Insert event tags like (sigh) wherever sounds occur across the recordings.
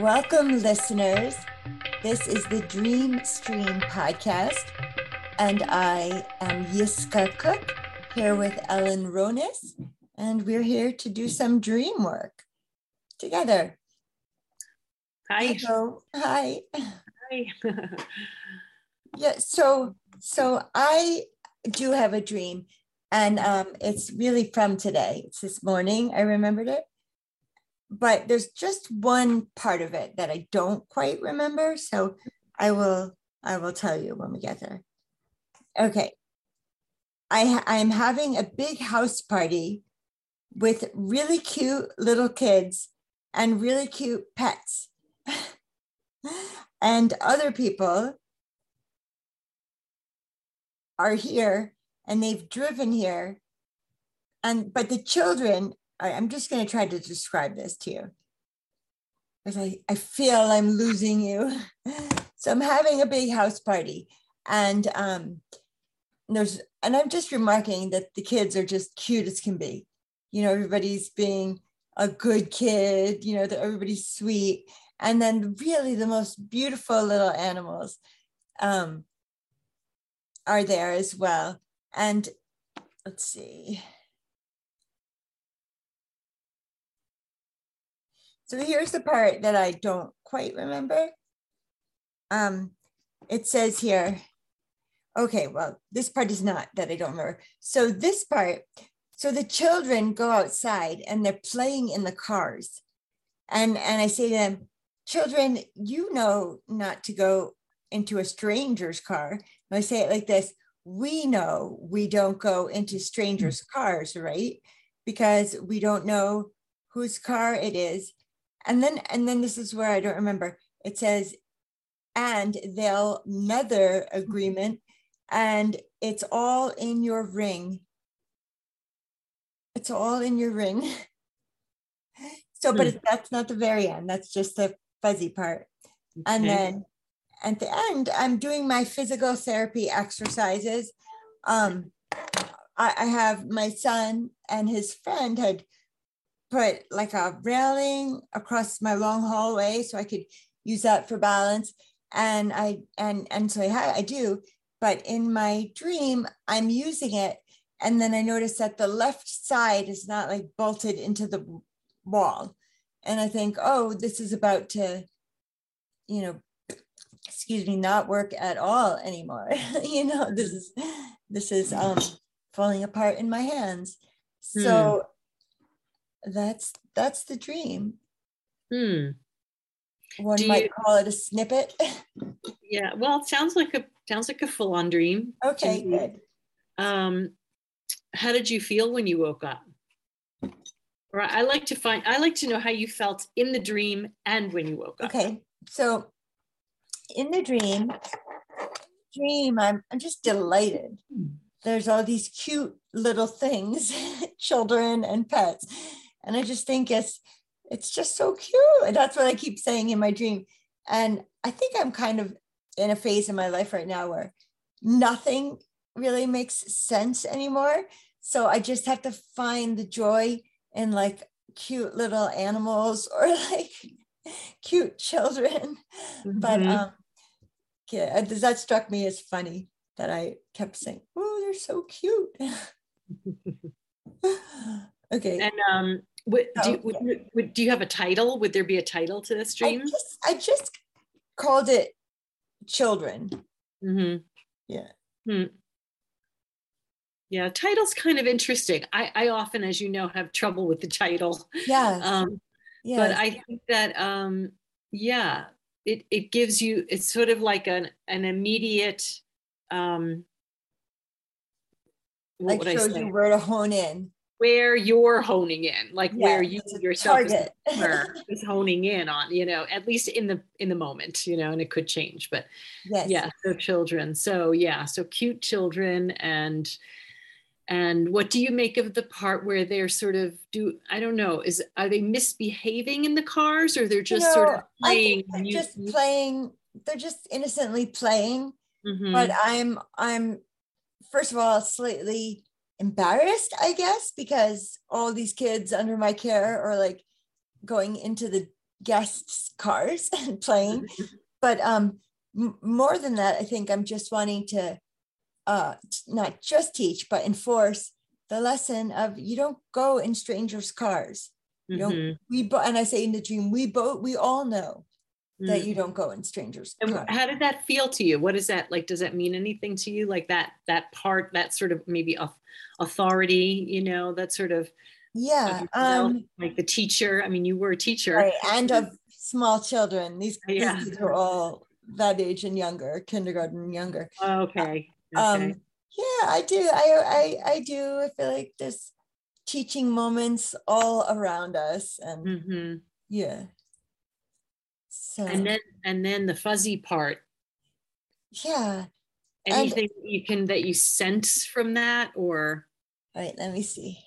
Welcome, listeners. This is the Dream Stream podcast, and I am Yiskah Koock here with Ellen Ronis, and we're here to do some dream work together. Hi. So, hi. Hi. (laughs) Yeah, so so I do have a dream, and um, it's really from today. It's this morning. I remembered it, but there's just one part of it that I don't quite remember. So I will I will tell you when we get there. Okay. I I'm having a big house party with really cute little kids and really cute pets. (laughs) and other people are here and they've driven here and but the children I, i'm just going to try to describe this to you because I, I feel i'm losing you (laughs) so i'm having a big house party and um there's and i'm just remarking that the kids are just cute as can be you know everybody's being a good kid you know that everybody's sweet and then really the most beautiful little animals um, are there as well. And let's see. So here's the part that I don't quite remember. Um, it says here, okay, well, this part is not that I don't remember. So this part, so the children go outside and they're playing in the cars. And, and I say to them, children, you know not to go into a stranger's car. And I say it like this we know we don't go into strangers' cars, right? Because we don't know whose car it is. And then, and then this is where I don't remember. It says, and they'll nether agreement, and it's all in your ring. It's all in your ring. (laughs) so, but it, that's not the very end. That's just the fuzzy part. Okay. And then at the end, I'm doing my physical therapy exercises. Um, I, I have my son and his friend had put like a railing across my long hallway so I could use that for balance. And I and and so I, I do, but in my dream, I'm using it. And then I notice that the left side is not like bolted into the wall. And I think, oh, this is about to, you know, excuse me not work at all anymore (laughs) you know this is this is um falling apart in my hands so hmm. That's that's the dream hmm. one Do might you, call it a snippet (laughs) yeah well it sounds like a sounds like a full-on dream okay good um how did you feel when you woke up Right. I like to find I like to know how you felt in the dream and when you woke up. Okay. So in the dream, dream, I'm, I'm just delighted. There's all these cute little things, (laughs) children and pets. And I just think it's it's just so cute. And that's what I keep saying in my dream. And I think I'm kind of in a phase in my life right now where nothing really makes sense anymore. So I just have to find the joy in like cute little animals or (laughs) like cute children. Mm-hmm. But um, yeah, that struck me as funny that I kept saying, "Oh, they're so cute." (laughs) (laughs) okay. And um, would, do, oh, would, yeah. would, do you have a title? Would there be a title to this stream? I just, I just called it "Children." Mm-hmm. Yeah. Hmm. Yeah, title's kind of interesting. I, I often, as you know, have trouble with the title. Yeah. Um, yes. But I think that, um, yeah, it, it gives you it's sort of like an an immediate um what like shows you where to hone in where you're honing in like yeah, where you yourself (laughs) is honing in on you know at least in the in the moment you know and it could change but yes. yeah so children so yeah so cute children and and what do you make of the part where they're sort of do i don't know is are they misbehaving in the cars or they're just you know, sort of playing they're you, just playing they're just innocently playing mm-hmm. but i'm i'm first of all slightly embarrassed i guess because all these kids under my care are like going into the guests' cars (laughs) and playing. (laughs) but um, m- more than that, I think I'm just wanting to uh, not just teach, but enforce the lesson of you don't go in strangers' cars. You mm-hmm. we, bo- and I say in the dream, we both, we all know that mm. you don't go in strangers. And how did that feel to you? What is that like? Does that mean anything to you? Like that that part, that sort of maybe authority, you know, that sort of yeah, um, like the teacher. I mean, you were a teacher, right, and of (laughs) small children. These, yeah. these are all that age and younger, kindergarten and younger. Okay. Um, okay. Um, yeah, I do. I, I I do. I feel like there's teaching moments all around us, and mm-hmm. yeah. So and then and then the fuzzy part. Yeah. Anything and, you can that you sense from that or all right, let me see.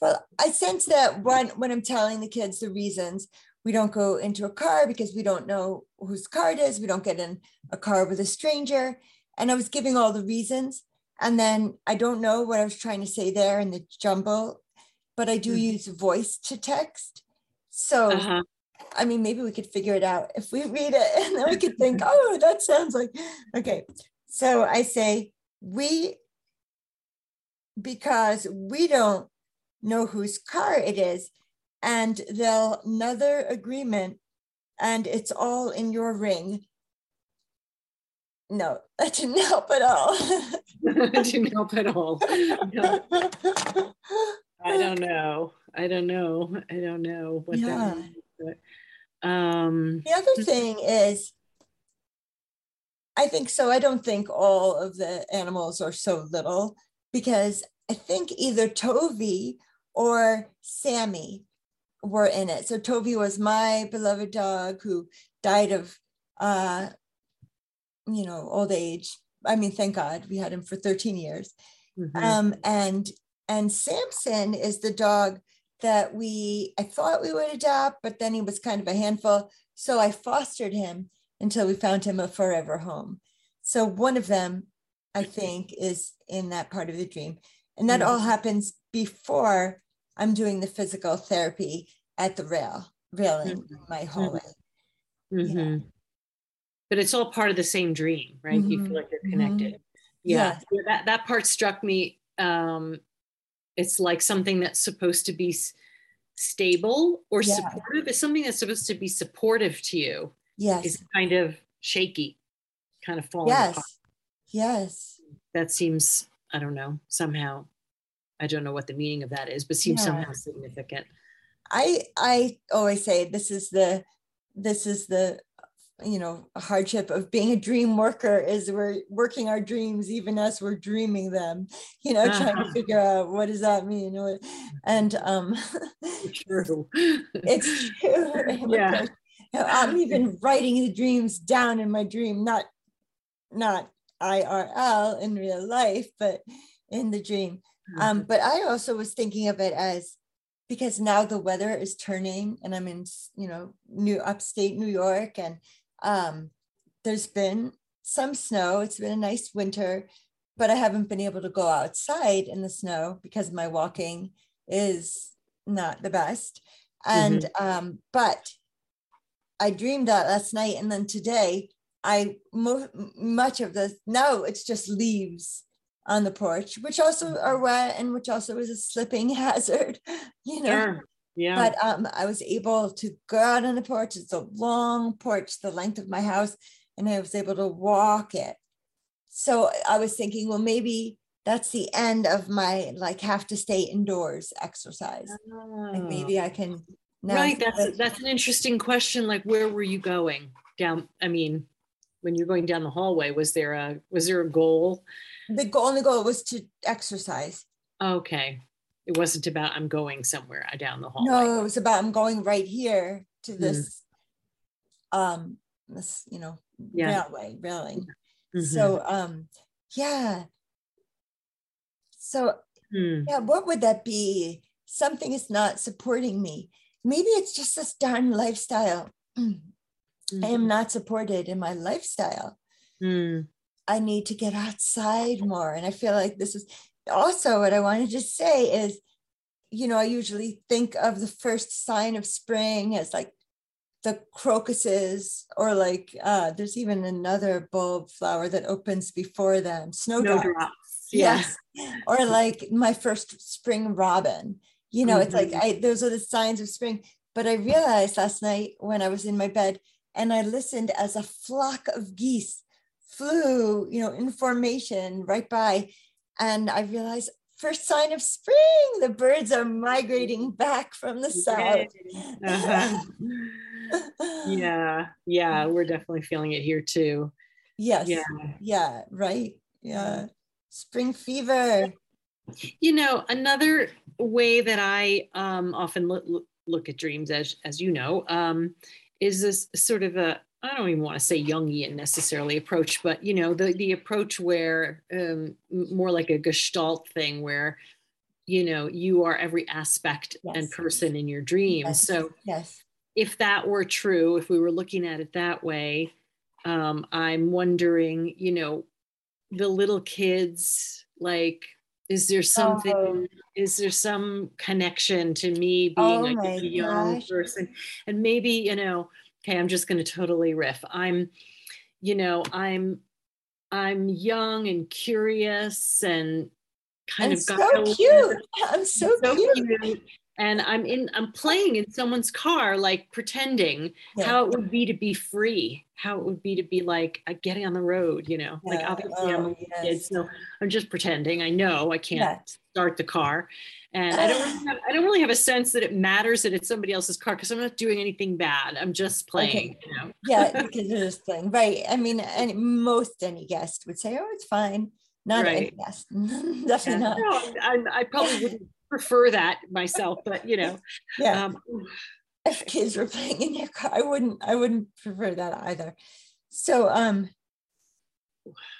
Well, I sense that when when I'm telling the kids the reasons we don't go into a car because we don't know whose car it is, we don't get in a car with a stranger. And I was giving all the reasons. And then I don't know what I was trying to say there in the jumble, but I do mm-hmm. use voice to text. So, uh-huh. I mean, maybe we could figure it out if we read it and then we could think, oh, that sounds like, okay. So I say, we, because we don't know whose car it is, and they'll another agreement, and it's all in your ring. No, (laughs) that didn't help at all. (laughs) that didn't help at all. (laughs) No. I don't know. I don't know. I don't know what yeah. that. But, um, the other thing is, I think so. I don't think all of the animals are so little because I think either Tovi or Sammy were in it. So Tovi was my beloved dog who died of, uh, you know, old age. I mean, thank God we had him for 13 years. Mm-hmm. Um, and and Samson is the dog that we I thought we would adopt, but then he was kind of a handful. So I fostered him until we found him a forever home. So one of them, I think, is in that part of the dream. And that mm-hmm. all happens before I'm doing the physical therapy at the rail, railing mm-hmm. my hallway. Mm-hmm. Yeah. But it's all part of the same dream, right? You feel mm-hmm. like they're connected. Mm-hmm. Yeah. yeah. That, that part struck me um, it's like something that's supposed to be stable or yeah. supportive is something that's supposed to be supportive to you yes is kind of shaky kind of falling yes apart. yes that seems i don't know somehow i don't know what the meaning of that is but seems yeah. somehow significant i i always say this is the this is the you know hardship of being a dream worker is we're working our dreams even as we're dreaming them you know uh-huh. trying to (laughs) figure out what does that mean? And um (laughs) true. it's true. (laughs) Yeah. i'm even writing the dreams down in my dream not not irl in real life but in the dream. Um mm-hmm. but i also was thinking of it as because now the weather is turning and i'm in you know new upstate new york and um, there's been some snow. It's been a nice winter, but I haven't been able to go outside in the snow because my walking is not the best. And mm-hmm. um, but I dreamed that last night, and then today I mo- much of the no, it's just leaves on the porch, which also are mm-hmm. wet and which also is a slipping (laughs) hazard. You know, sure. Yeah. But um, I was able to go out on the porch. It's a long porch, the length of my house, and I was able to walk it. So I was thinking, well, maybe that's the end of my like have to stay indoors exercise. Oh. Like maybe I can. right. That's that's an interesting question. Like, where were you going down? I mean, when you're going down the hallway, was there a was there a goal? The only goal was to exercise. Okay it wasn't about I'm going somewhere uh, down the hall. No, it was about I'm going right here to mm-hmm. this mm. um this, you know, yeah. railway, railing. Mm-hmm. So um yeah. So mm. yeah, what would that be? Something is not supporting me. Maybe it's just this darn lifestyle. Mm-hmm. (clears throat) I am mm-hmm. not supported in my lifestyle. Mm. I need to get outside more. And I feel like this is also what I wanted to say is you know, I usually think of the first sign of spring as like the crocuses, or like uh, there's even another bulb flower that opens before them, snowdrops. snowdrops. Yes. or like my first spring robin. You know, mm-hmm. it's like mm-hmm. I those are the signs of spring. But I realized last night when I was in my bed and I listened as a flock of geese flew, you know, in formation right by. And I realized first sign of spring, the birds are migrating back from the south. Uh-huh. (laughs) yeah, yeah, we're definitely feeling it here too. Yes. Yeah. Yeah, right. Yeah. Spring fever. You know, another way that I um, often look, look at dreams, as as you know, um, is this sort of a I don't even want to say Jungian necessarily approach, but you know the the approach where um, more like a Gestalt thing, where you know you are every aspect yes. and person in your dreams. Yes. So yes, if that were true, if we were looking at it that way, um, I'm wondering, you know, the little kids, like, is there something? Oh. Is there some connection to me being oh like a young gosh. person, and maybe you know? Okay i'm just going to totally riff i'm you know i'm i'm young and curious and kind and of so cute i'm (laughs) so, so cute. cute. and i'm in i'm playing in someone's car like pretending yeah. how it would be to be free how it would be to be like uh, getting on the road you know yeah. like obviously oh, i'm a yes. kid so i'm just pretending i know i can't start the car and I don't really have, I don't really have a sense that it matters that it's somebody else's car because I'm not doing anything bad. I'm just playing. Okay. You know? (laughs) yeah, because you're just playing, right? I mean, and most any guest would say, "Oh, it's fine." Not right. any guest, (laughs) definitely yeah. not. No, I, I, probably wouldn't prefer that myself, but you know, yeah. Um, if kids were playing in your car, I wouldn't. I wouldn't prefer that either. So, um,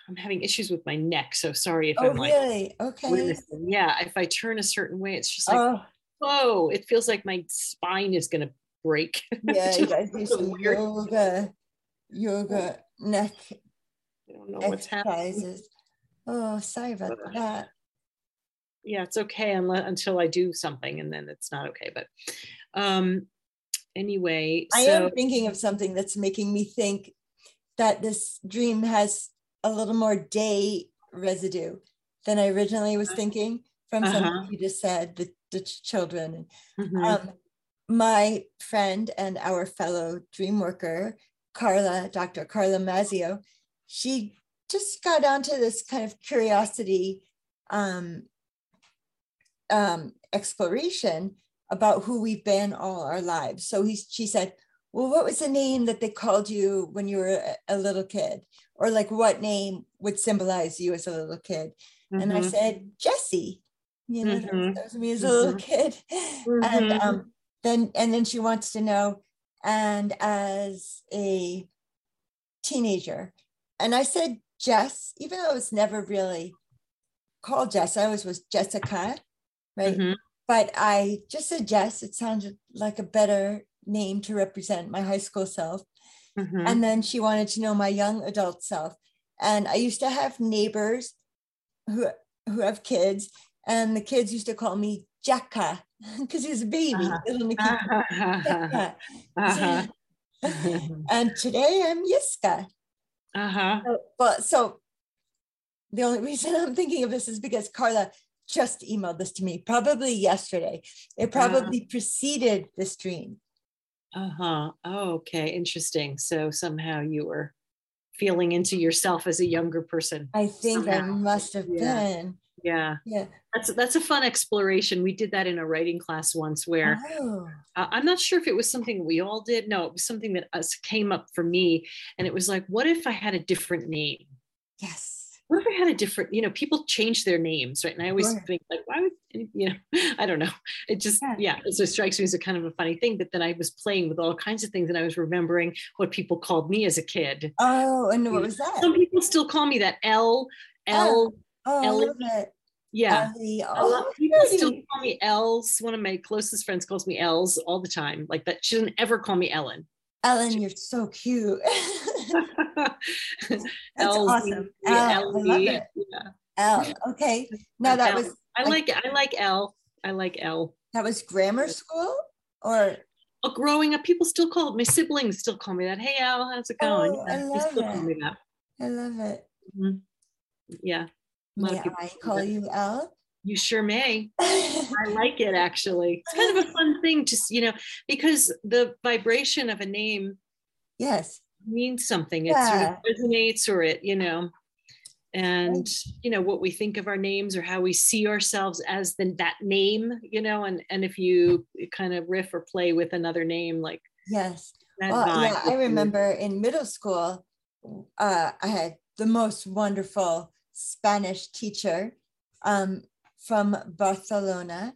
I'm having issues with my neck. So sorry if oh, I'm like, really? Okay. Yeah. If I turn a certain way, it's just like, oh. whoa, it feels like my spine is going to break. (laughs) Yeah. you guys do some weird. yoga, yoga neck I don't know what's happening. Oh, sorry about uh, that. Yeah, it's okay unless, until I do something and then it's not okay. But um, anyway. I so, am thinking of something that's making me think that this dream has a little more day residue than I originally was thinking from uh-huh. something you just said, the, the children. Mm-hmm. Um, my friend and our fellow dream worker, Carla, Dr. Carla Mazzio, she just got onto this kind of curiosity um, um, exploration about who we've been all our lives. So he, she said, well, what was the name that they called you when you were a, little kid? Or like what name would symbolize you as a little kid? Mm-hmm. And I mm-hmm. said, Jesse. You know, mm-hmm. that was me as a little mm-hmm. kid. (laughs) Mm-hmm. And um, then and then she wants to know, and as a teenager. And I said Jess, even though it was never really called Jess, I always was Jessica, right? Mm-hmm. But I just said Jess. It sounded like a better name to represent my high school self. Mm-hmm. And then she wanted to know my young adult self. And I used to have neighbors who who have kids, and the kids used to call me Jacka (laughs) because he was a baby, uh-huh. little uh-huh. (laughs) uh-huh. (laughs) and today I'm Yiskah. Uh-huh. So, but so the only reason I'm thinking of this is because Carla just emailed this to me, probably yesterday. It probably uh-huh. preceded this dream. Uh-huh. Oh, okay. Interesting. So somehow you were feeling into yourself as a younger person. I think somehow. I must have yeah. been. Yeah. Yeah. That's that's a fun exploration. We did that in a writing class once where oh. uh, I'm not sure if it was something we all did. No, it was something that us came up for me and it was like what if I had a different name? Yes what if I had a different, you know, people change their names, right? And I always sure. think like, why would, (laughs) you know, (laughs) I don't know. It just, yeah. yeah, it strikes me as a kind of a funny thing. But then I was playing with all kinds of things and I was remembering what people called me as a kid. Oh, and what was that? Some people still call me that L, L, oh, L. Oh, yeah. Oh, people still call me Els. One of my closest friends calls me Els all the time. Like that. She doesn't ever call me Ellen. Ellen, you're so cute. (laughs) That's awesome. L, ah, I love it. Yeah. L. Okay. No, that was. I like, like I like L. I like L. That was grammar school or oh, growing up, people still call my siblings still call me that. Hey Al, how's it going? Oh, I love it. I love it. Mm-hmm. Yeah. May I call you Al? You sure may. (laughs) I like it actually. It's kind of a fun thing to, you know, because the vibration of a name yes means something. It yeah. sort of resonates or it, you know, and you know what we think of our names or how we see ourselves as the, that name, you know, and and if you kind of riff or play with another name like yes. Well, yeah, I remember in middle school, uh, I had the most wonderful Spanish teacher. Um, from Barcelona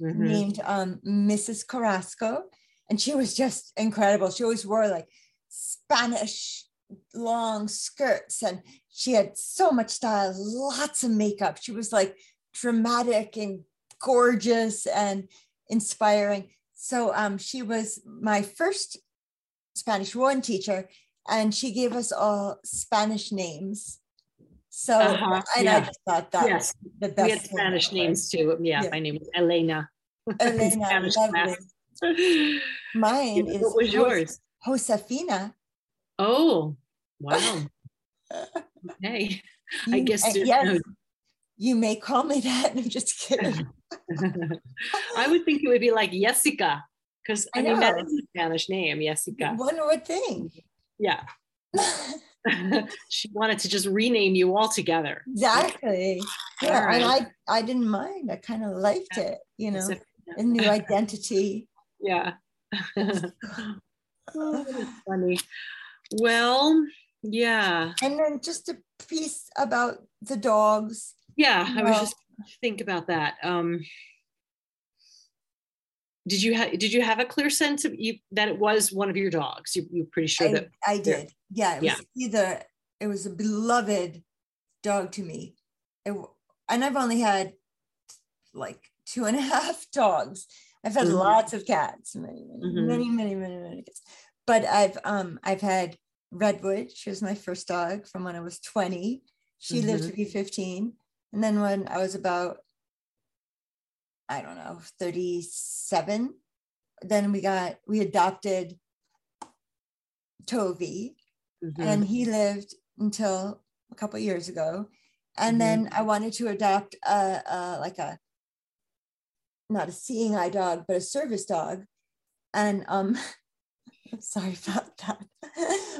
mm-hmm. named um, Mrs. Carrasco. And she was just incredible. She always wore like Spanish long skirts and she had so much style, lots of makeup. She was like dramatic and gorgeous and inspiring. So um, she was my first Spanish one teacher, and she gave us all Spanish names. So uh-huh. and yeah. I just thought that yes. the best. We had Spanish names too. Yeah, yeah, my name (laughs) is Elena. Elena, lovely. Mine is what was yours? Josefina. Oh, wow. Okay. (laughs) I guess yes, you may call me that. (laughs) I'm just kidding. (laughs) I would think it would be like Jessica, because I, I mean that is a Spanish name, Jessica. One would think. Yeah. she wanted to just rename you all together. Exactly. Yeah, right. and I I didn't mind. I kind of liked it, you know, a new identity. Yeah. oh, funny. Well, yeah. And then just a piece about the dogs. Yeah, I was just think about that. Um did you have did you have a clear sense of you that it was one of your dogs you, you're pretty sure I, that i did yeah it was yeah. either it was a beloved dog to me it, and i've only had like two and a half (laughs) dogs i've had mm-hmm. lots of cats many many, mm-hmm. many many many many cats but i've um i've had redwood she was my first dog from when i was 20 she mm-hmm. lived to be 15 and then when i was about I don't know, 37. Then we got, we adopted Tovi, mm-hmm. and he lived until a couple years ago. And mm-hmm. then I wanted to adopt a, a, like a, not a seeing eye dog, but a service dog. And um, (laughs) (laughs) sorry about that.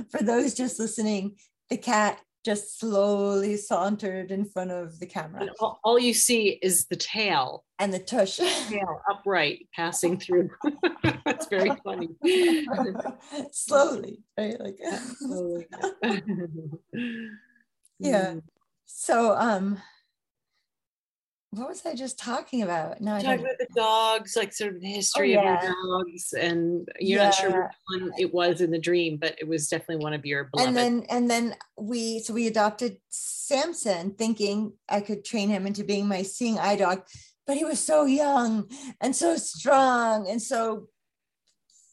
(laughs) For those just listening, the cat just slowly sauntered in front of the camera. All, all, you see is the tail and the tush. Tail upright passing through. (laughs) That's very funny. slowly, right? Like yeah. Mm. So um what was I just talking about? No, talking about the dogs, like sort of the history oh, yeah. of your dogs, and you're yeah. not sure which one it was in the dream, but it was definitely one of your beloved. And then, and then we, so we adopted Samson, thinking I could train him into being my seeing eye dog, but he was so young and so strong and so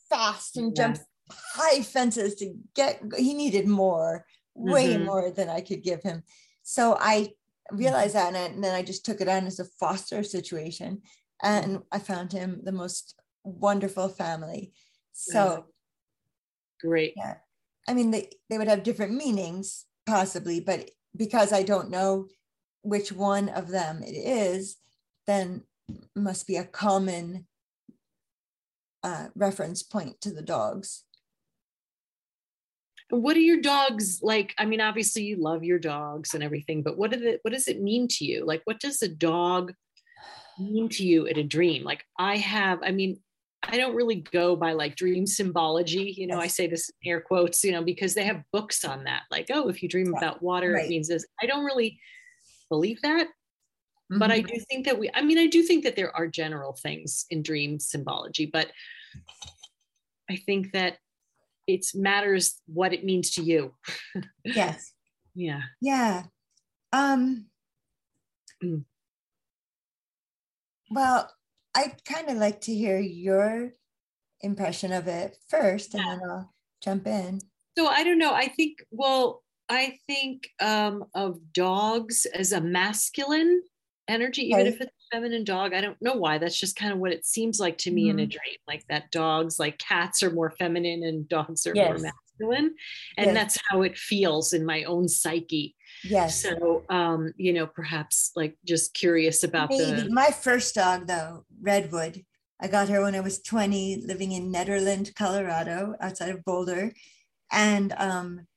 fast and yeah. jumped high fences to get. He needed more, way mm-hmm. more than I could give him. So I realized that and then I just took it on as a foster situation and I found him the most wonderful family. So great. Yeah. I mean they, they would have different meanings possibly, but because I don't know which one of them it is, then must be a common uh, reference point to the dogs what are your dogs like? I mean obviously you love your dogs and everything but what did it what does it mean to you? Like what does a dog mean to you in a dream? Like i have i mean i don't really go by like dream symbology. You know i say this in air quotes you know because they have books on that. Like oh if you dream about water right. it means this. I don't really believe that mm-hmm. but i mm-hmm. do think that we i mean i do think that there are general things in dream symbology but i think that it matters what it means to you. (laughs) yes. Yeah. Yeah. Um mm. well, I'd kind of like to hear your impression of it first and yeah. then I'll jump in. So I don't know. I think well, I think um, of dogs as a masculine energy, even if it's feminine dog. I don't know why. That's just kind of what it seems like to me mm-hmm. in a mm-hmm. dream. Like that dogs, like cats are more feminine and dogs are yes. more masculine. And yes. that's how it feels in my own psyche. Yes. So um, you know, perhaps like just curious about Maybe. the my first dog though, Redwood. I got her when I was 20, living in Nederland, Colorado, outside of Boulder. And um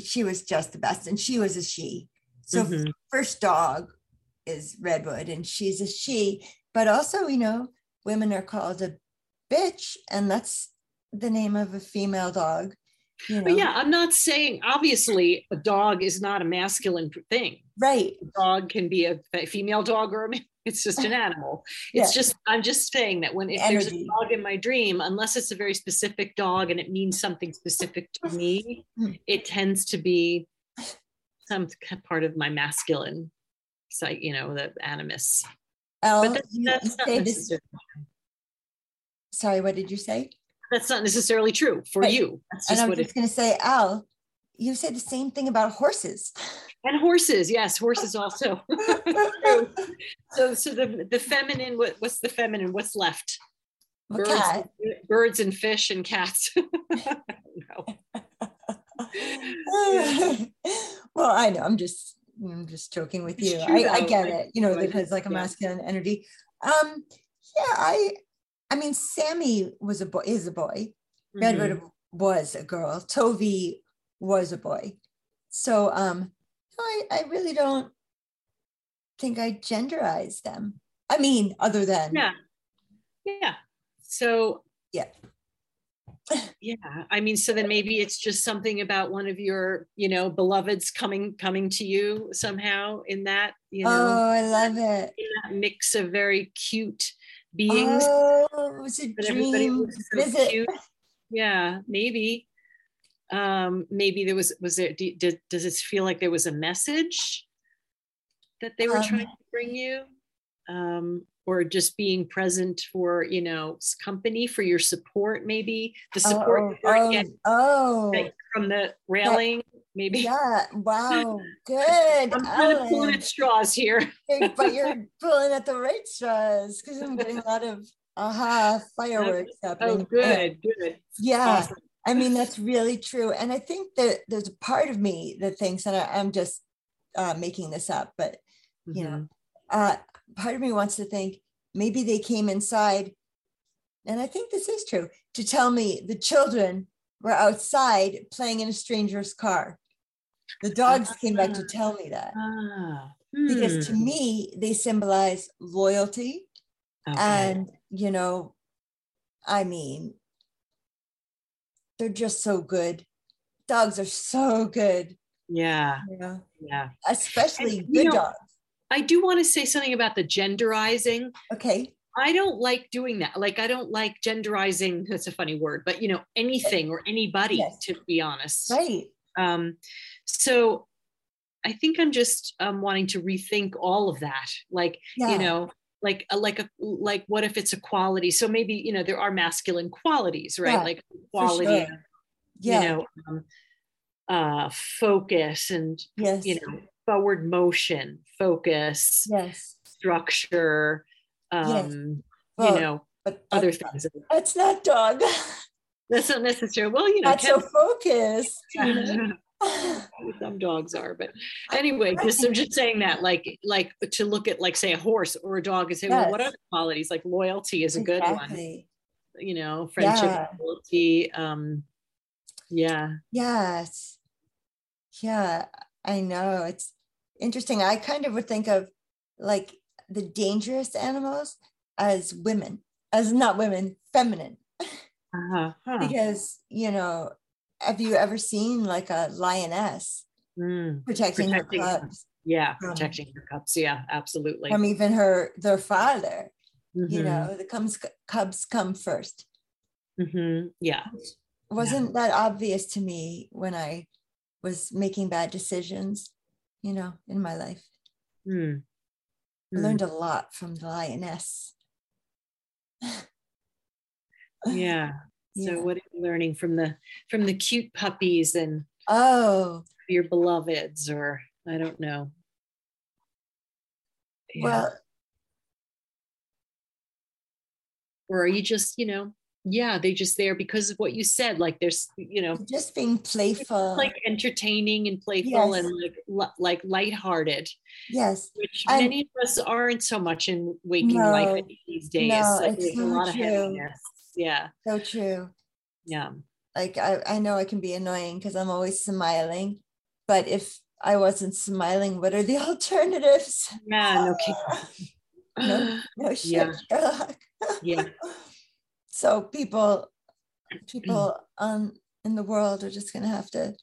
she was just the best. And she was a she. So mm-hmm. first dog is Redwood and she's a she, but also, you know, women are called a bitch, and that's the name of a female dog. You know? But yeah, I'm not saying obviously a dog is not a masculine thing. Right. A dog can be a female dog or a (laughs) it's just an (laughs) animal. It's just I'm just saying that when if Energy. there's a dog in my dream, unless it's a very specific dog and it means something specific to me, hmm. it tends to be some part of my masculine site, you know, the animus. Oh, but that's, that's not this, sorry, what did you say? That's not necessarily true for right. you. and I was just going to say, Al, you said the same thing about horses. And horses, yes, horses also. (laughs) (laughs) so, so the the feminine. What, what's the feminine? What's left? Birds, birds and fish and cats. (laughs) well, I know. I'm just I'm just joking with you. I, I, get it. You know, because like a masculine energy. Um, yeah, I I mean Sammy was a boy is a boy. Redwood mm-hmm. was a girl. Tovi was a boy. So um I, I really don't think I genderize them. I mean, other than yeah. Yeah. So yeah yeah i mean so then maybe it's just something about one of your you know beloveds coming coming to you somehow in that you know? Oh i love it. In that mix of very cute beings. Oh it was a dream. so visit. cute. yeah maybe. Um maybe there was was there did, does this feel like there was a message that they were um, trying to bring you? Um or just being present for you know company for your support maybe? The support oh, oh, oh. Like from the railing maybe? Yeah wow (laughs) good i'm kind of pulling at straws here. But you're (laughs) pulling at the right straws because i'm getting a lot of aha fireworks oh, happening. Oh good good. Yeah awesome. i mean that's really true. And i think that there's a part of me that thinks and I, am just uh, making this up but you mm-hmm. know uh, part of me wants to think maybe they came inside, and I think this is true, to tell me the children were outside playing in a stranger's car. The dogs came back to tell me that. Uh, hmm. Because to me, they symbolize loyalty. Okay. And, you know, I mean, they're just so good. Dogs are so good. Yeah. Know? Yeah. Especially and, good know, dogs. I do want to say something about the genderizing. Okay. I don't like doing that. Like I don't like genderizing. That's a funny word, but you know, anything or anybody, yes. to be honest. Right. Um, so I think I'm just um, wanting to rethink all of that. Like, yeah. you know, like a, uh, like a like what if it's a quality? So maybe you know there are masculine qualities, right? Yeah, like quality, sure. yeah. you know, um, uh, focus and yes. you know forward motion, focus, yes, structure, um, yes. well, you know, but other things. That's not dog. (laughs) That's not necessary. Well, you know, that's so focused. (laughs) Some dogs are, but anyway, just I'm just saying that, like, like to look at, like, say, a horse or a dog and say, yes. well, what are the qualities? Like, loyalty is a exactly. good one. You know, friendship, yeah. loyalty. Um, yeah. Yes. Yeah. I know it's interesting. I kind of would think of like the dangerous animals as women, as not women, feminine. Uh-huh. Huh. because, you know, have you ever seen like a lioness mm. protecting, protecting, her cubs? Yeah, from, protecting her cubs. Yeah, absolutely. From even her their father. Mm-hmm. You know, the cubs cubs come 1st mm-hmm. Yeah. Wasn't yeah. that obvious to me when I was making bad decisions, you know, in my life. Mm. I learned hmm. a lot from the lioness. (laughs) yeah. So yeah. what are you learning from the from the cute puppies and oh your beloveds or I don't know. Yeah. Well, or are you just, you know, yeah, they just there because of what you said. Like there's, you know, just being playful, like entertaining and playful yes. and like like lighthearted. Yes, which and many of us aren't so much in waking no, life these days. No, like, it's so a lot true. of heaviness. Yeah, so true. Yeah, like I I know I can be annoying because I'm always smiling, but if I wasn't smiling, what are the (laughs) alternatives? Yeah, no kidding. (laughs) (laughs) no, no shit, yeah. Sherlock. yeah. So people, people um in the world are just gonna have to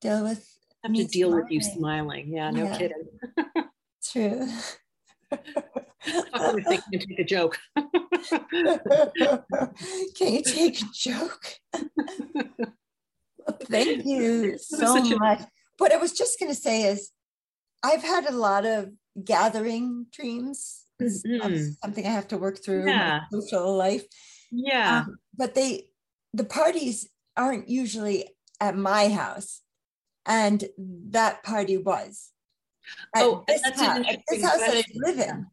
deal with have to deal smiling. with you smiling. Yeah, no yeah. kidding. (laughs) True. I was thinking to take a joke. (laughs) Can you take a joke? Thank you so much. A- what I was just going to say is, I've had a lot of gathering dreams. Mm-hmm. Something I have to work through yeah. my social life. Yeah. Um, but they, the parties aren't usually at my house, and that party was. At oh, this that's house, at this house that I live in.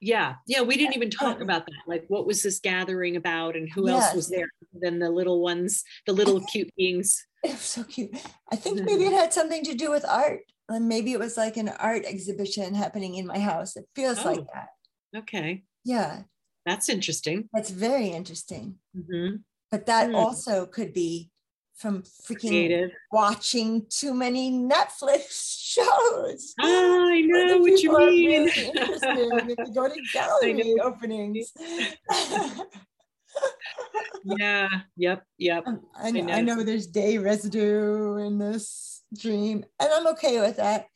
Yeah, yeah, we didn't even talk about that. Like, what was this gathering about, and who yes. else was there than the little ones, the little (laughs) cute beings? It was so cute. I think maybe it had something to do with art. And maybe it was like an art exhibition happening in my house. It feels oh, like that. Okay. Yeah. That's interesting. That's very interesting. Mm-hmm. But that mm. also could be from freaking Creative. watching too many Netflix (laughs) shows. Oh, (laughs) I know what you mean. Really if you go to gallery openings. (laughs) yeah. Yep. Yep. Um, I, know, I, know. I know there's day residue in this dream, and I'm okay with that.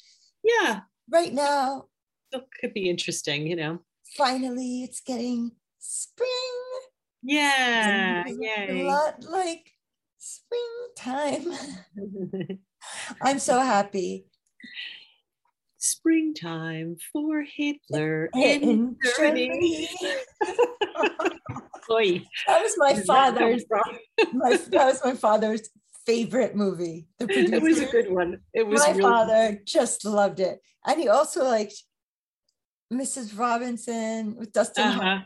Yeah. Right now. It could be interesting, you know. Finally, it's getting spring. Yeah. Yeah. A lot like springtime. (laughs) I'm so happy. Springtime for Hitler in, in Germany. that was my father's. my, that was my father's favorite movie. The producer. (laughs) It was a good one. It was. My really father good. just loved it, and he also liked Mrs. Robinson with Dustin uh-huh.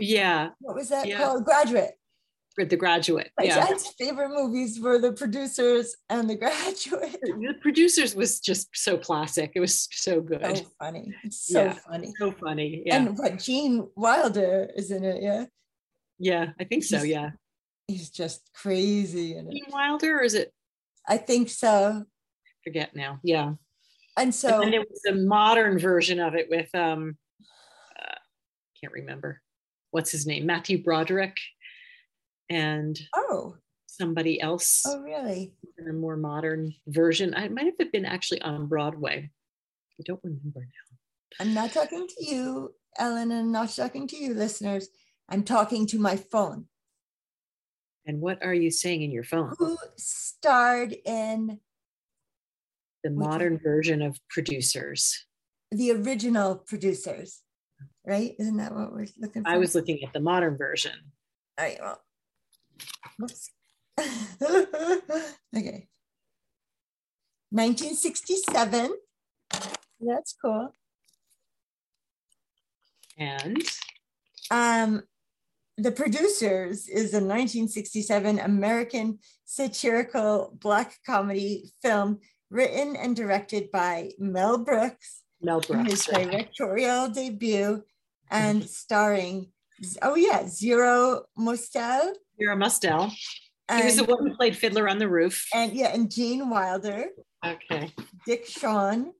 Yeah. What was that yeah. called? Graduate. The Graduate. My yeah. dad's favorite movies were The Producers and The (laughs) Graduate. The Producers was just so classic. It was so good. So funny. It's so yeah. funny. So funny. Yeah. And what Gene Wilder is in it, yeah. Yeah, I think so. Yeah. He's just crazy in it. Gene Wilder, or is it? I think so. Forget now. Yeah. And so and then it was a modern version of it with um uh, can't remember what's his name Matthew Broderick and oh somebody else. Oh really? In a more modern version. I might have been actually on Broadway. I don't remember now. I'm not talking to you, Ellen, and I'm not talking to you, listeners. I'm talking to my phone. And what are you saying in your phone? Who starred in the modern version of producers? The original producers, right? Isn't that what we're looking for? I was looking at the modern version. All right, well, whoops. (laughs) okay. 1967. That's cool. And um the producers is a 1967 American satirical black comedy film written and directed by Mel Brooks. Mel Brooks. His directorial debut and (laughs) starring, oh yeah, Zero Mostel. Zero Mostel. he was the one who played Fiddler on the Roof. And yeah, and Gene Wilder. Okay. Dick Shawn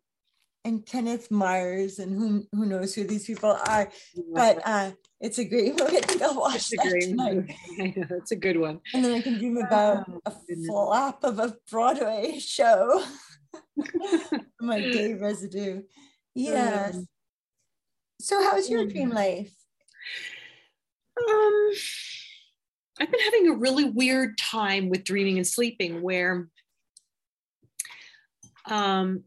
and Kenneth Mars, and who who knows who these people are. But uh, it's a great (laughs) movie. I think I'll watch it's that tonight. (laughs) I know, it's a good one. And then I can dream about oh, a flop of a Broadway show. My day residue. Yes. Um, so how's your dream life? Um I've been having a really weird time with dreaming and sleeping where um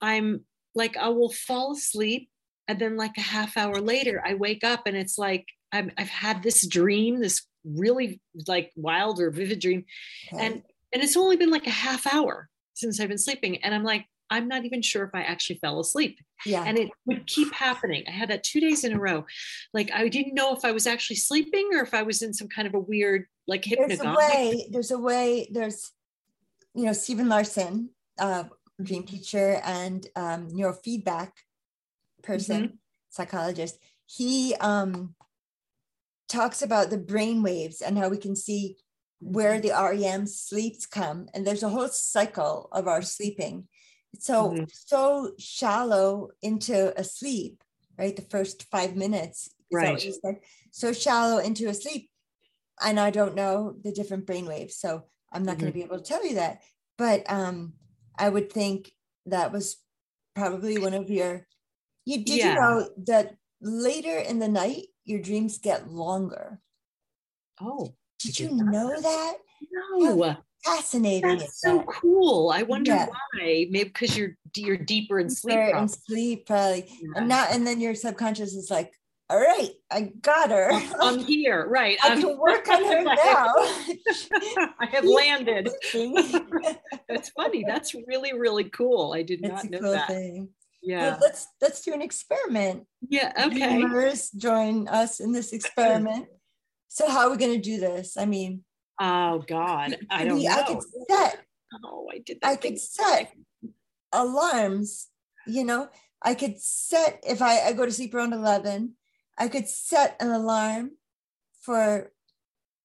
I'm like I will fall asleep and then like a half hour later I wake up and it's like i have had this dream, this really like wild or vivid dream, okay. and and it's only been like a half hour since I've been sleeping, and I'm like I'm not even sure if I actually fell asleep. Yeah. And it would keep happening. I had that two days in a row. Like I didn't know if I was actually sleeping or if I was in some kind of a weird like hypnagogic. There's a way, there's a way, there's, you know, Stephen Larsen, uh, dream teacher and um, neurofeedback person, mm-hmm. psychologist, he um, talks about the brain waves and how we can see where the REM sleeps come. And there's a whole cycle of our sleeping. So, mm-hmm. so shallow into a sleep, right? The first five minutes. Right. So shallow into a sleep. And I don't know the different brain waves. So I'm not mm-hmm. going to be able to tell you that. But um, I would think that was probably one of your you did yeah. you know that later in the night your dreams get longer. Oh. Did you know that? No. Fascinating. That's so cool. I wonder yeah. why. Maybe because you're you're deeper in sleep. Deeper in sleep, probably. Yeah. And now and then your subconscious is like, all right, I got her. I'm (laughs) here, right? I I'm, can (laughs) work on her now. (laughs) I have landed. That's funny. That's really, really cool. I did not know cool that. Thing. Yeah. But let's let's do an experiment. Yeah. Okay. Viewers join us in this experiment. so how are we going to do this? I mean. Oh God, I don't know. I could set. Oh, I did. That. I could set alarms. You know, I could set if I, I go to sleep around eleven I could set an alarm for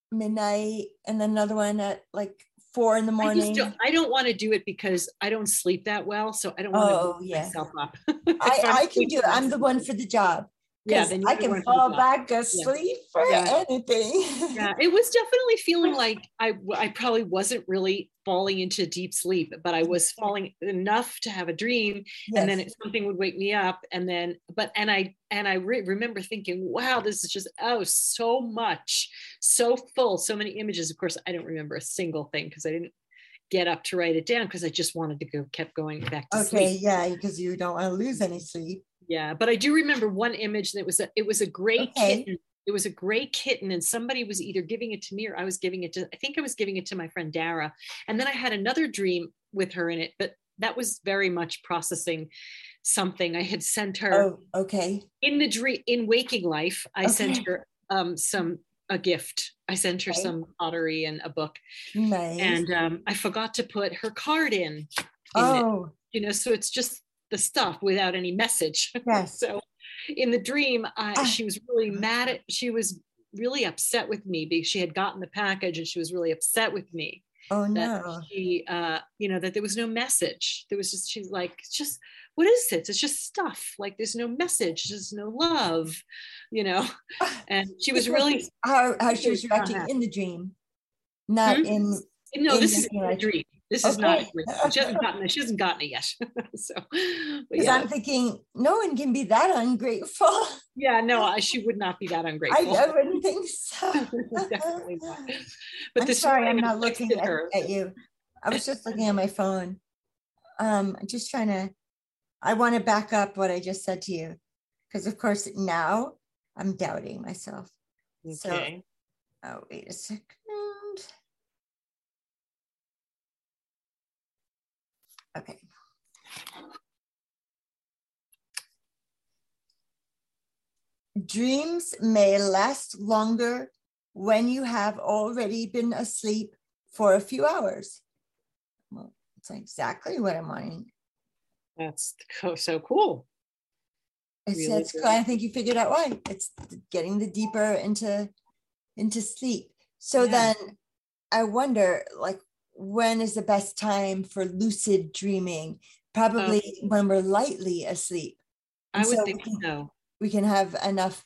midnight and another one at like four in the morning. I, don't, I don't want to do it because I don't sleep that well. So I don't want oh, to yeah. myself up. (laughs) I, I can do it. I'm the one for the job. Yeah, I can fall back asleep yeah. for yeah. anything. yeah, it was definitely feeling (laughs) like I I probably wasn't really falling into deep sleep, but I was mm-hmm. falling enough to have a dream, yes. and then it, something would wake me up, and then but and I and I re- remember thinking, wow, this is just oh so much, so full, so many images. Of course, I don't remember a single thing because I didn't get up to write it down because I just wanted to go kept going back to okay, sleep. Okay, yeah, because you don't want to lose any sleep yeah but i do remember one image that was a, it was a gray okay. kitten it was a gray kitten and somebody was either giving it to me or i was giving it to i think i was giving it to my friend dara and then i had another dream with her in it but that was very much processing something i had sent her oh, okay in the dream in waking life i okay. sent her um some a gift i sent her okay. some pottery and a book nice. and um, i forgot to put her card in, in oh it, you know so it's just the stuff without any message. (laughs) Yes. so in the dream, uh, she was really mad at, she was really upset with me because she had gotten the package and she was really upset with me. Oh no. She, uh, you know, that there was no message. There was just, she's like, it's just, what is it? It's just stuff. Like there's no message, there's no love, you know. And she was really how, how she was reacting in the dream, not hmm? in no, in this is a dream. This is okay. not. She hasn't gotten it. She hasn't gotten it yet. (laughs) so, because yeah. I'm thinking no one can be that ungrateful. Yeah, no, she would not be that (laughs) ungrateful. I, I wouldn't think so. (laughs) Definitely not. But I'm sorry, I'm not looking at, at, you. I was just looking at my phone. Um, I'm just trying to. I want to back up what I just said to you, because of course now I'm doubting myself. Okay. So, oh wait a second. Okay. Dreams may last longer when you have already been asleep for a few hours. Well, it's exactly what I'm wanting. That's so cool. It's, really it's cool. I think you figured out why. It's getting the deeper into into sleep. So yeah. then I wonder, like, when is the best time for lucid dreaming? Probably um, when we're lightly asleep. And I would so think we can, so. We can have enough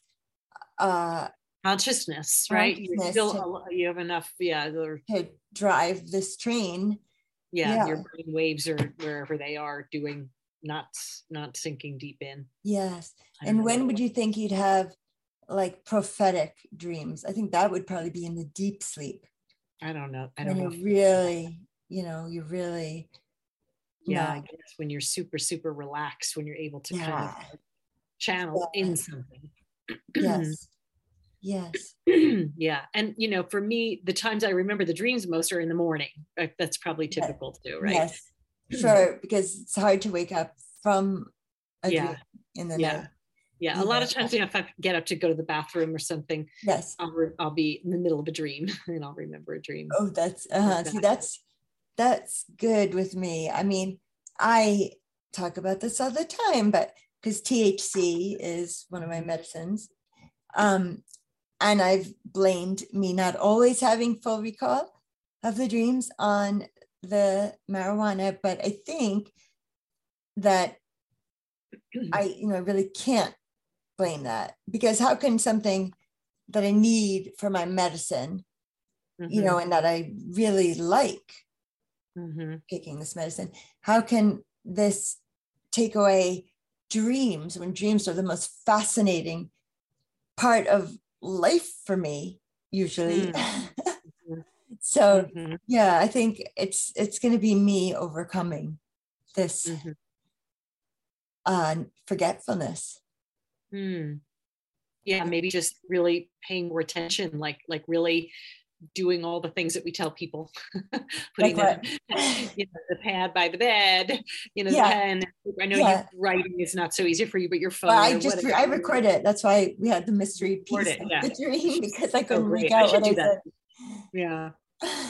uh, consciousness, right? Consciousness you still to, you have enough, yeah, to drive this train. Yeah, yeah, your brain waves are wherever they are doing not not sinking deep in. Yes. And when would you think you'd have like prophetic dreams? I think that would probably be in the deep sleep. I don't know. I don't know. You really, you know, you really. Yeah, I guess when you're super, super relaxed, when you're able to yeah. kind of channel yeah. in something. yes. (clears throat) Yes. (clears throat) yeah. And, you know, for me, the times I remember the dreams most are in the morning. Uh, that's probably typical yes. too, right? Yes. (clears throat) sure, because it's hard to wake up from a yeah. dream in the yeah. night. Yeah, a lot of times, you know, if I get up to go to the bathroom or something, yes, I'll, re- I'll be in the middle of a dream (laughs) and I'll remember a dream. Oh, that's uh, see, that's that's good with me. I mean, I talk about this all the time, but because THC is one of my medicines, um, and I've blamed me not always having full recall of the dreams on the marijuana, but I think that (clears throat) I, you know, really can't blame that because how can something that I need for my medicine, mm-hmm. you know, and that I really like mm-hmm. taking this medicine, how can this take away dreams when dreams are the most fascinating part of life for me usually (laughs) mm-hmm. so mm-hmm. yeah i think it's it's going to be me overcoming this mm-hmm. uh forgetfulness mm. yeah maybe just really paying more attention like like really doing all the things that we tell people. (laughs) Putting the, (laughs) you know, the pad by the bed you know yeah. the pen. I know yeah. writing is not so easy for you but your phone well, i just i record it. That's why we had the mystery piece it, yeah. the dream (laughs) because i couldn't oh, out what i said. Yeah.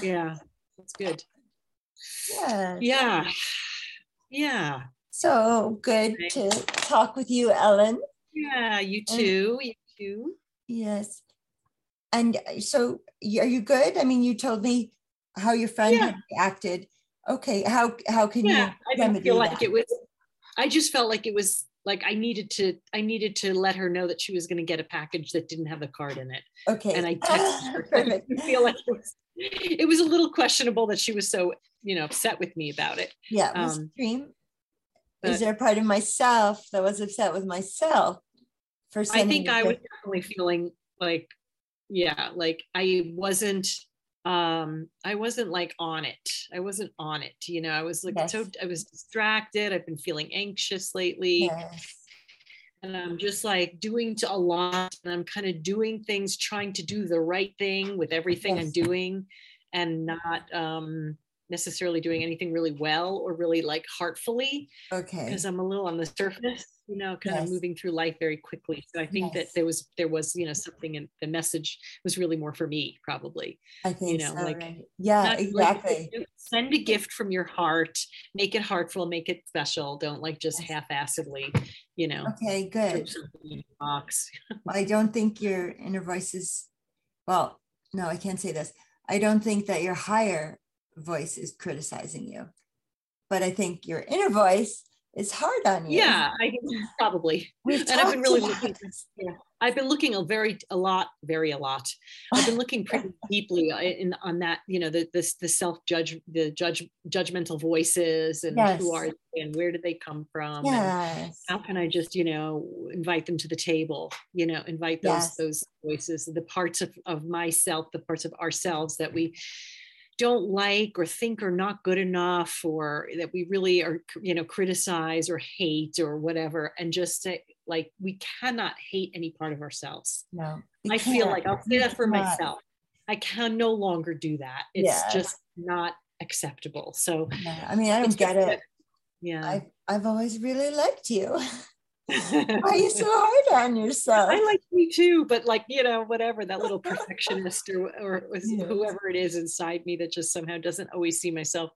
Yeah. That's good. Yeah. Yeah. Yeah. So good to talk with you ellen yeah you too and, you too yes and uh, so are you good? I mean, you told me how your friend yeah. had reacted. Okay, how how can yeah, you? I didn't feel like it was. I just felt like it was like I needed to. I needed to let her know that she was going to get a package that didn't have the card in it. Okay, and I (laughs) texted her. (laughs) I feel like it was, it was a little questionable that she was so you know upset with me about it. Yeah, it was um, dream. Is there a part of myself that was upset with myself for? I think I was definitely feeling like yeah like i wasn't um i wasn't like on it i wasn't on it you know i was like yes. so i was distracted i've been feeling anxious lately yes. and i'm just like doing to a lot and i'm kind of doing things trying to do the right thing with everything yes. i'm doing and not um necessarily doing anything really well or really like heartfully okay. because i'm a little on the surface you know kind yes. of moving through life very quickly. So i think yes. that there was there was you know something in the message was really more for me probably i think you know so, like right. yeah exactly. like, send a gift from your heart make it heartful make it special don't like just half-assedly you know okay good. box. (laughs) I don't think your inner voice is well no i can't say this. I don't think that your higher voice is criticizing you but i think your inner voice is hard on you. Yeah, I think probably. We've and I've been really looking. Yeah, I've been looking a very a lot, very a lot. I've been looking pretty (laughs) deeply in on that. You know, the this the self judge, the judge judgmental voices, and yes. who are they and where did they come from? Yes. how can I just you know invite them to the table? You know, invite those yes. those voices, the parts of of myself, the parts of ourselves that we don't like or think are not good enough or that we really are you know criticize or hate or whatever and just say like we cannot hate any part of ourselves no i can't. feel like i'll say that for myself i can no longer do that it's yeah. just not acceptable so yeah. i mean i don't get it yeah I've, I've always really liked you (laughs) Why are you so hard on yourself? I like me too, but like you know, whatever that little perfectionist or or (laughs) yeah. whoever it is inside me that just somehow doesn't always see myself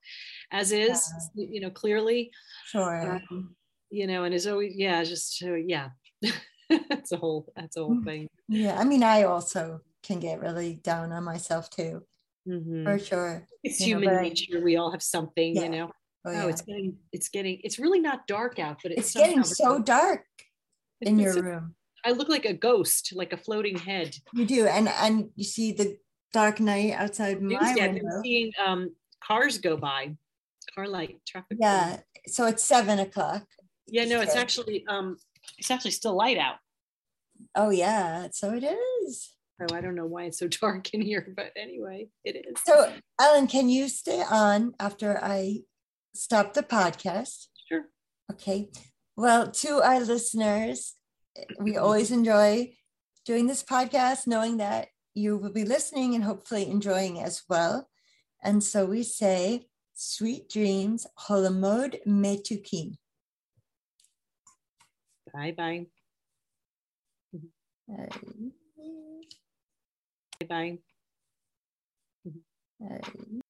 as is, yeah. you know, clearly. Sure. Um, you know, and is always yeah, just so yeah. (laughs) that's a whole that's a whole mm, thing. Yeah, I mean, I also can get really down on myself too, mm-hmm. for sure. It's you human know, nature. we all have something, yeah. you know. Oh, yeah. oh, it's getting it's getting it's really not dark out, but it's, it's getting so dark in your room. I look like a ghost, like a floating head. You do, and and you see the dark night outside my window. I'm seeing um, cars go by, car light traffic. Yeah, so it's seven o'clock. Yeah, no, it's actually um, it's actually still light out. Oh yeah, so it is. Oh, I don't know why it's so (laughs) dark in here, but anyway, it is. So, Ellen, can you stay on after I stop the podcast? Sure. Okay. Well, to our listeners, we always enjoy doing this podcast, knowing that you will be listening and hopefully enjoying as well. And so we say, Sweet dreams. Holamod metukim. Bye bye. Bye bye.